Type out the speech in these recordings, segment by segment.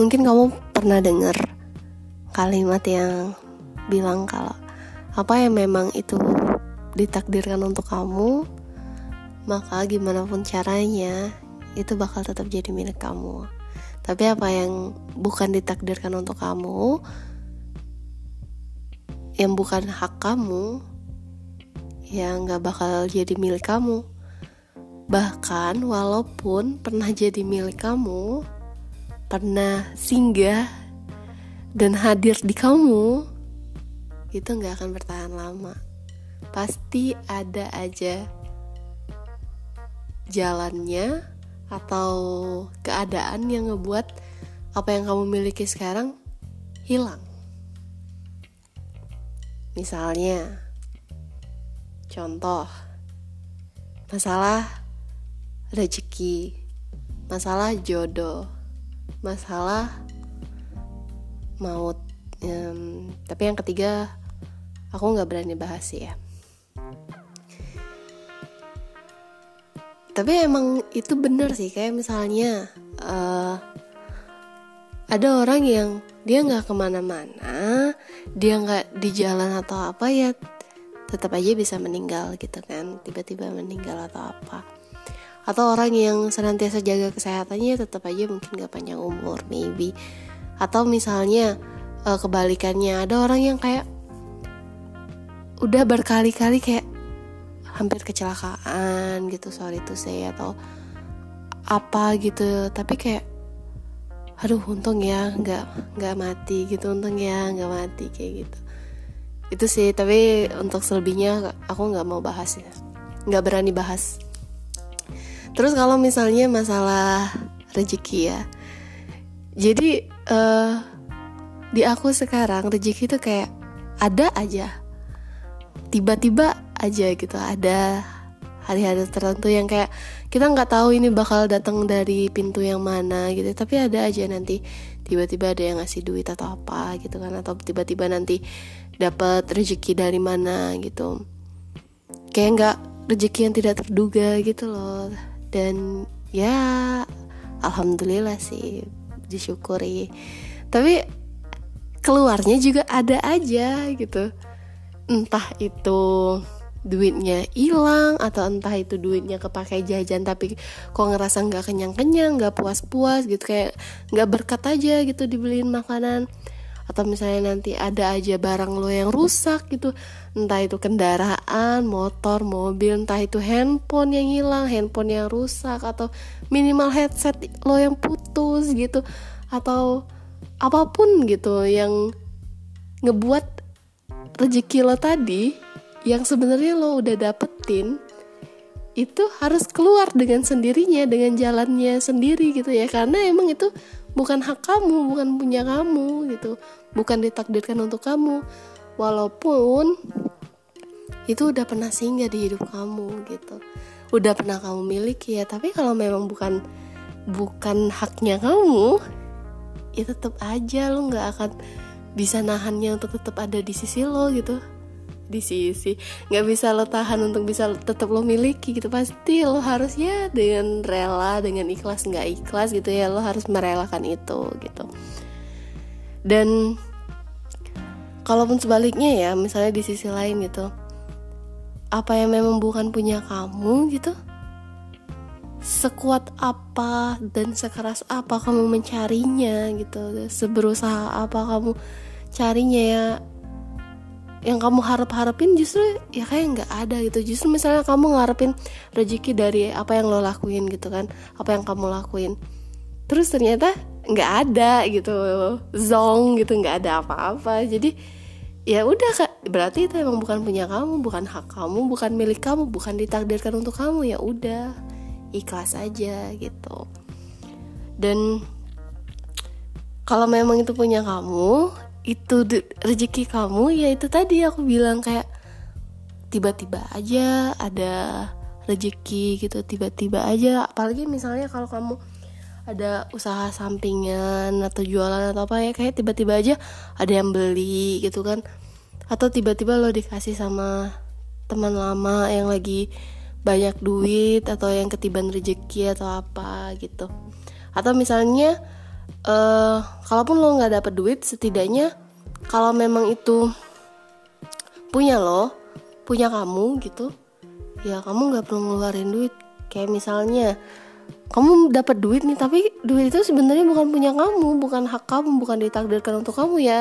mungkin kamu pernah dengar kalimat yang bilang kalau apa yang memang itu ditakdirkan untuk kamu maka gimana pun caranya itu bakal tetap jadi milik kamu. Tapi apa yang bukan ditakdirkan untuk kamu yang bukan hak kamu ya nggak bakal jadi milik kamu. Bahkan walaupun pernah jadi milik kamu pernah singgah dan hadir di kamu itu nggak akan bertahan lama. Pasti ada aja jalannya atau keadaan yang ngebuat apa yang kamu miliki sekarang hilang. Misalnya, contoh, masalah rezeki, masalah jodoh, masalah maut. Um, tapi yang ketiga, aku nggak berani bahas ya. Tapi emang itu bener sih, kayak misalnya uh, ada orang yang dia nggak ke mana-mana dia nggak di jalan atau apa ya tetap aja bisa meninggal gitu kan tiba-tiba meninggal atau apa atau orang yang senantiasa jaga kesehatannya tetap aja mungkin gak panjang umur maybe. Atau misalnya uh, kebalikannya. Ada orang yang kayak udah berkali-kali kayak hampir kecelakaan gitu sorry tuh saya atau apa gitu. Tapi kayak aduh untung ya nggak nggak mati gitu untung ya nggak mati kayak gitu. Itu sih tapi untuk selebihnya aku nggak mau bahas ya. Nggak berani bahas terus kalau misalnya masalah rezeki ya. Jadi uh, di aku sekarang rezeki itu kayak ada aja. Tiba-tiba aja gitu ada hari-hari tertentu yang kayak kita nggak tahu ini bakal datang dari pintu yang mana gitu. Tapi ada aja nanti tiba-tiba ada yang ngasih duit atau apa gitu kan atau tiba-tiba nanti dapat rezeki dari mana gitu. Kayak nggak rezeki yang tidak terduga gitu loh dan ya alhamdulillah sih disyukuri. Tapi keluarnya juga ada aja gitu. Entah itu duitnya hilang atau entah itu duitnya kepakai jajan tapi kok ngerasa nggak kenyang kenyang nggak puas puas gitu. Kayak nggak berkat aja gitu dibeliin makanan atau misalnya nanti ada aja barang lo yang rusak gitu. Entah itu kendaraan motor mobil entah itu handphone yang hilang handphone yang rusak atau minimal headset lo yang putus gitu. Atau apa pun gitu yang ngebuat rezeki lo tadi yang sebenarnya lo udah dapetin itu harus keluar dengan sendirinya dengan jalannya sendiri gitu ya. Karena emang itu bukan hak kamu bukan punya kamu gitu. Bukan ditakdirkan untuk kamu. Walaupun itu udah pernah singgah di hidup kamu gitu. Udah pernah kamu miliki ya. Tapi kalau memang bukan bukan haknya kamu ya tetap aja lo nggak akan bisa nahannya untuk tetap ada di sisi lo gitu di sisi. Nggak bisa lo tahan untuk bisa tetap lo miliki gitu. Pasti lo harus ya dengan rela dengan ikhlas nggak ikhlas gitu ya lo harus merelakan itu gitu. Dan kalaupun sebaliknya ya misalnya di sisi lain gitu apa yang memang bukan punya kamu gitu sekuat apa dan sekeras apa kamu mencarinya gitu seberusaha apa kamu carinya ya yang kamu harap-harapin justru ya kayak nggak ada gitu. Justru misalnya kamu ngarepin rezeki dari apa yang lo lakuin gitu kan apa yang kamu lakuin. Terus ternyata nggak ada gitu zong gitu nggak ada apa-apa. Jadi ya udah kak. Berarti itu emang bukan punya kamu bukan hak kamu bukan milik kamu bukan ditakdirkan untuk kamu. Ya udah ikhlas aja gitu. Dan kalau memang itu punya kamu itu rezeki kamu ya itu tadi aku bilang kayak tiba-tiba aja ada rezeki gitu tiba-tiba aja. Apalagi misalnya kalau kamu ada usaha sampingan atau jualan atau apa ya kayak tiba-tiba aja ada yang beli gitu kan. Atau tiba-tiba lo dikasih sama teman lama yang lagi banyak duit atau yang ketiban rezeki atau apa gitu. Atau misalnya uh, kalaupun lo nggak dapet duit setidaknya kalau memang itu punya lo punya kamu gitu ya kamu nggak perlu ngeluarin duit. Kayak misalnya kamu dapat duit nih tapi duit itu sebenarnya bukan punya kamu bukan hak kamu bukan ditakdirkan untuk kamu ya.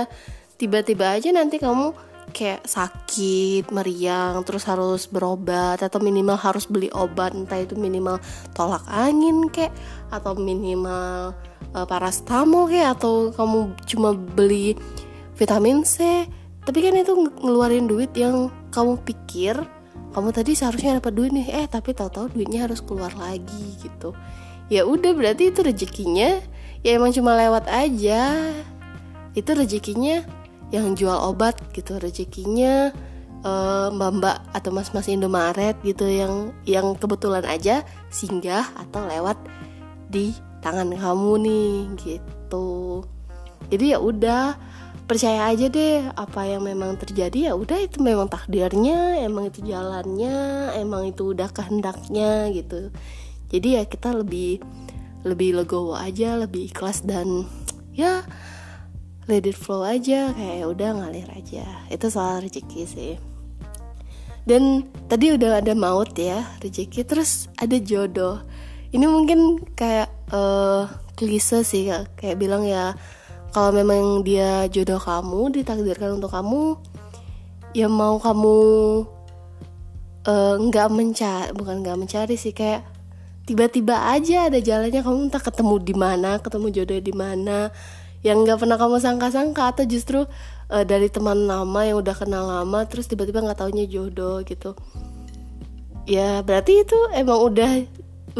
Tiba-tiba aja nanti kamu kayak sakit meriang terus harus berobat atau minimal harus beli obat entah itu minimal tolak angin kayak atau minimal uh, parastamol kayak atau kamu cuma beli vitamin C tapi kan itu ngeluarin duit yang kamu pikir kamu tadi seharusnya dapat duit nih eh tapi tahu-tahu duitnya harus keluar lagi gitu. Ya udah berarti itu rezekinya ya emang cuma lewat aja. Itu rezekinya yang jual obat gitu. Rezekinya uh, mbak-mbak atau mas-mas Indomaret gitu yang yang kebetulan aja singgah atau lewat di tangan kamu nih gitu. Jadi ya udah percaya aja deh apa yang memang terjadi ya udah itu memang takdirnya emang itu jalannya emang itu udah kehendaknya gitu. Jadi ya kita lebih lebih legowo aja lebih ikhlas dan ya let it flow aja kayak ya udah ngalir aja. Itu soal rezeki sih. Dan tadi udah ada maut ya rezeki terus ada jodoh ini mungkin kayak uh, klise sih kayak bilang ya kalau memang dia jodoh kamu ditakdirkan untuk kamu ya mau kamu eh, nggak uh, mencari bukan nggak mencari sih kayak tiba-tiba aja ada jalannya. Kamu entah ketemu di mana ketemu jodoh di mana yang nggak pernah kamu sangka-sangka atau justru uh, dari teman lama yang udah kenal lama terus tiba-tiba nggak taunya jodoh gitu. Ya berarti itu emang udah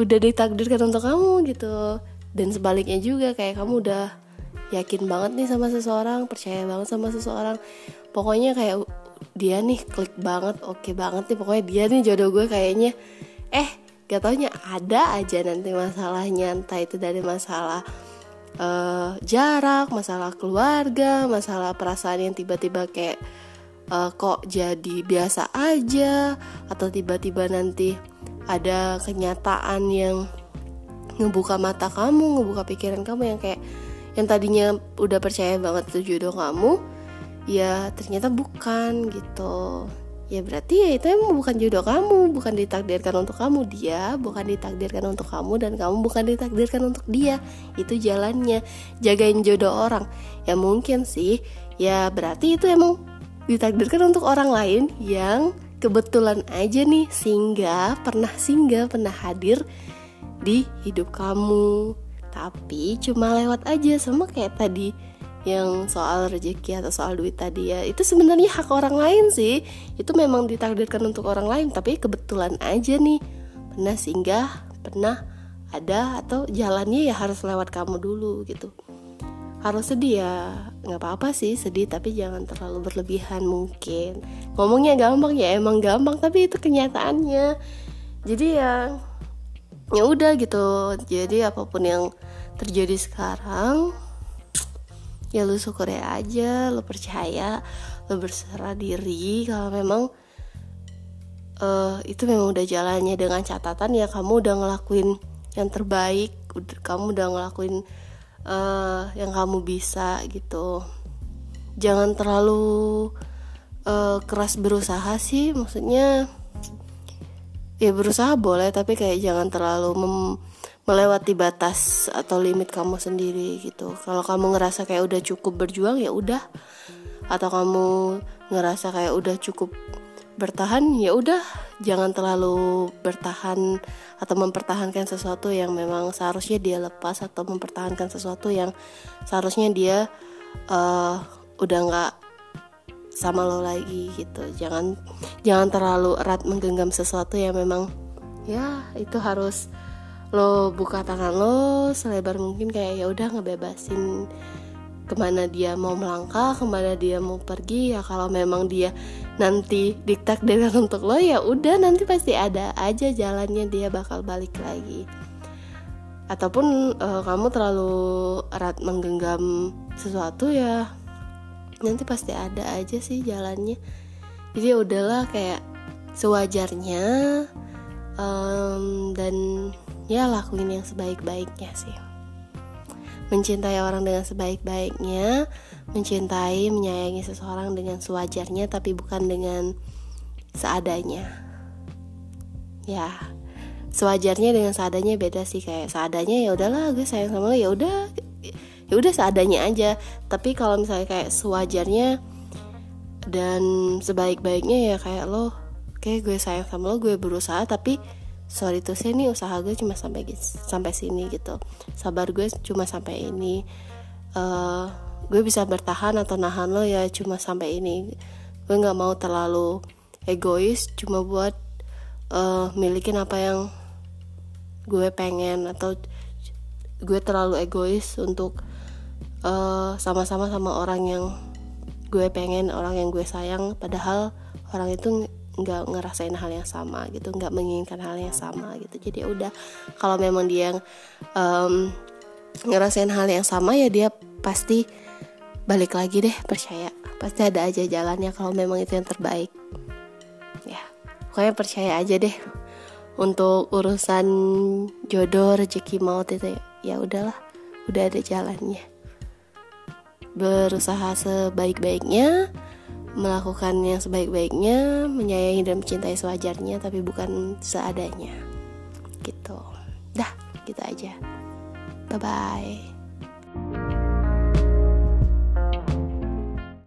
udah ditakdirkan untuk kamu gitu. Dan sebaliknya juga kayak kamu udah yakin banget nih sama seseorang percaya banget sama seseorang. Pokoknya kayak dia nih klik banget oke okay banget nih. Pokoknya dia nih jodoh gue kayaknya. Eh gak taunya ada aja nanti masalahnya. Entah itu dari masalah uh, jarak masalah keluarga masalah perasaan yang tiba-tiba kayak uh, kok jadi biasa aja atau tiba-tiba nanti ada kenyataan yang ngebuka mata kamu ngebuka pikiran kamu yang kayak yang tadinya udah percaya banget itu jodoh kamu ya ternyata bukan gitu. Ya berarti ya itu emang bukan jodoh kamu bukan ditakdirkan untuk kamu dia bukan ditakdirkan untuk kamu dan kamu bukan ditakdirkan untuk dia. Itu jalannya jagain jodoh orang. Ya mungkin sih ya berarti itu emang ditakdirkan untuk orang lain yang kebetulan aja nih singgah pernah singgah pernah hadir di hidup kamu. Tapi cuma lewat aja sama kayak tadi yang soal rezeki atau soal duit tadi ya. Itu sebenarnya hak orang lain sih. Itu memang ditakdirkan untuk orang lain tapi kebetulan aja nih. Pernah singgah pernah? Ada? Atau jalannya ya harus lewat kamu dulu gitu harus sedih ya. Nggak apa-apa sih sedih tapi jangan terlalu berlebihan mungkin. Ngomongnya gampang ya emang gampang tapi itu kenyataannya. Jadi ya ya udah gitu. Jadi apa pun yang terjadi sekarang ya lu syukur aja lu percaya lu berserah diri. Kalau memang uh, itu memang udah jalannya dengan catatan ya kamu udah ngelakuin yang terbaik kamu udah ngelakuin uh, yang kamu bisa gitu. Jangan terlalu uh, keras berusaha sih maksudnya ya berusaha boleh tapi kayak jangan terlalu melewati batas atau limit kamu sendiri gitu. Kalau kamu ngerasa kayak udah cukup berjuang ya udah. Atau kamu ngerasa kayak udah cukup bertahan ya udah jangan terlalu bertahan atau mempertahankan sesuatu yang memang seharusnya dia lepas atau mempertahankan sesuatu yang seharusnya dia uh, udah nggak sama lo lagi gitu. Jangan jangan terlalu erat menggenggam sesuatu yang memang ya itu harus lo buka tangan lo selebar mungkin kayak ya udah ngebebasin ke mana dia mau melangkah ke mana dia mau pergi ya kalau memang dia nanti ditakdirkan untuk lo ya udah nanti pasti ada aja jalannya dia bakal balik lagi. Ataupun uh, kamu terlalu erat menggenggam sesuatu ya nanti pasti ada aja sih jalannya. Jadi ya udahlah kayak sewajarnya um, dan ya lakuin yang sebaik-baiknya sih mencintai orang dengan sebaik-baiknya mencintai menyayangi seseorang dengan sewajarnya tapi bukan dengan seadanya. Ya sewajarnya dengan seadanya beda sih kayak seadanya ya udahlah gue sayang sama lo ya udah ya udah seadanya aja. Tapi kalau misalnya kayak sewajarnya dan sebaik-baiknya ya kayak lo kayak gue sayang sama lo gue berusaha tapi sorry tuh sih nih usaha gue cuma sampai sampai sini gitu. Sabar gue cuma sampai ini. Uh, gue bisa bertahan atau nahan lo ya cuma sampai ini. Gue nggak mau terlalu egois cuma buat uh, milikin apa yang gue pengen atau gue terlalu egois untuk eh, sama-sama uh, sama orang yang gue pengen orang yang gue sayang. Padahal orang itu nggak ngerasain hal yang sama gitu nggak menginginkan hal yang sama gitu. Jadi ya udah kalau memang dia um, ngerasain hal yang sama ya dia pasti balik lagi deh percaya. Pasti ada aja jalannya kalau memang itu yang terbaik. Ya pokoknya percaya aja deh untuk urusan jodoh rezeki maut itu ya udahlah udah ada jalannya. Berusaha sebaik-baiknya melakukan yang sebaik-baiknya menyayangi dan mencintai sewajarnya tapi bukan seadanya. Gitu. Dah gitu aja. Bye bye